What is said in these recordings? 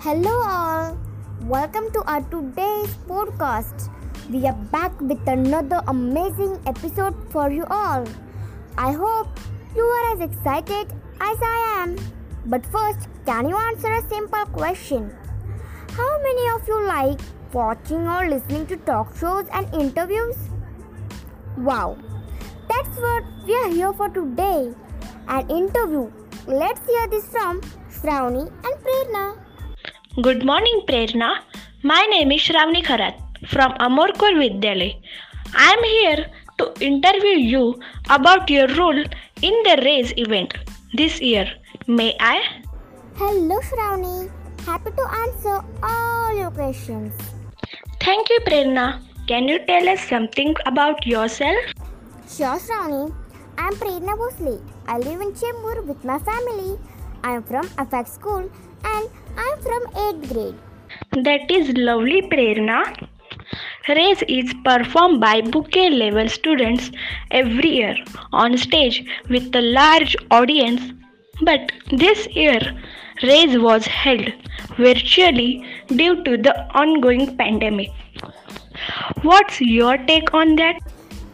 Hello, all. Welcome to our today's podcast. We are back with another amazing episode for you all. I hope you are as excited as I am. But first, can you answer a simple question? How many of you like watching or listening to talk shows and interviews? Wow, that's what we are here for today an interview. Let's hear this from Shravani and Prerna. Good morning, Prerna. My name is Shravani Kharat from Amorkor Vidyalay. I am here to interview you about your role in the race event this year. May I? Hello, Shravani. Happy to answer all your questions. Thank you, Prerna. Can you tell us something about yourself? Sure, Shravani. I am Prerna Bhosle. I live in Chembur with my family. I am from AFAC school and I am from 8th grade. That is lovely, Prerna. Race is performed by bouquet level students every year on stage with a large audience. But this year, race was held virtually due to the ongoing pandemic. What's your take on that?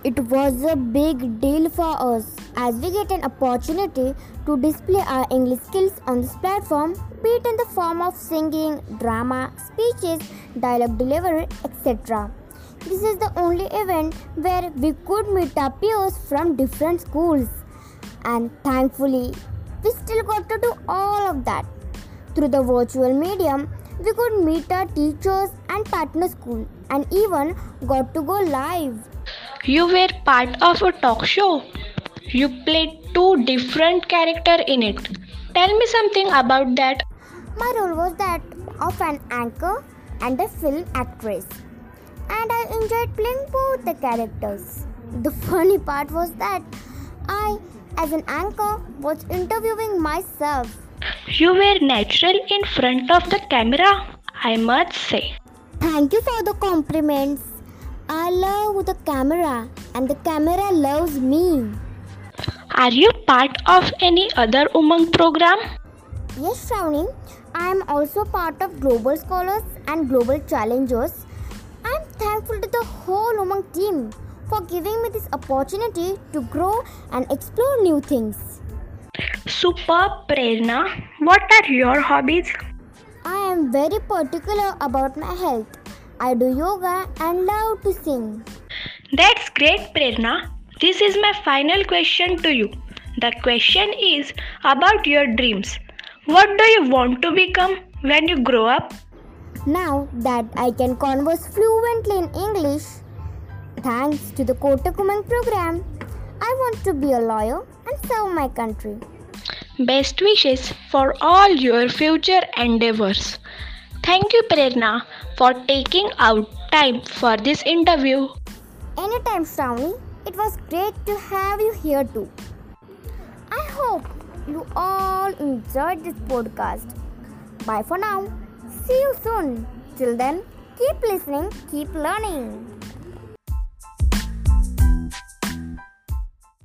It was a big deal for us as we get an opportunity to display our English skills on this platform, be it in the form of singing, drama, speeches, dialogue delivery, etc. This is the only event where we could meet our peers from different schools, and thankfully, we still got to do all of that. Through the virtual medium, we could meet our teachers and partner school and even got to go live. You were part of a talk show. You played two different characters in it. Tell me something about that. My role was that of an anchor and a film actress, and I enjoyed playing both the characters. The funny part was that I, as an anchor, was interviewing myself. You were natural in front of the camera, I must say. Thank you for the compliments. I love the camera, and the camera loves me. Are you part of any other Umang program? Yes, Shravani, I am also part of Global Scholars and Global Challengers. I am thankful to the whole Umang team for giving me this opportunity to grow and explore new things. Superb, Prerna. What are your hobbies? I am very particular about my health. I do yoga and love to sing. That's great, Prerna. This is my final question to you. The question is about your dreams. What do you want to become when you grow up? Now that I can converse fluently in English, thanks to the Kotak Umang program, I want to be a lawyer and serve my country. Best wishes for all your future endeavors. Thank you, Prerna, for taking out time for this interview. Anytime, Shravani. It was great to have you here too. I hope you all enjoyed this podcast. Bye for now. See you soon. Till then, keep listening, keep learning.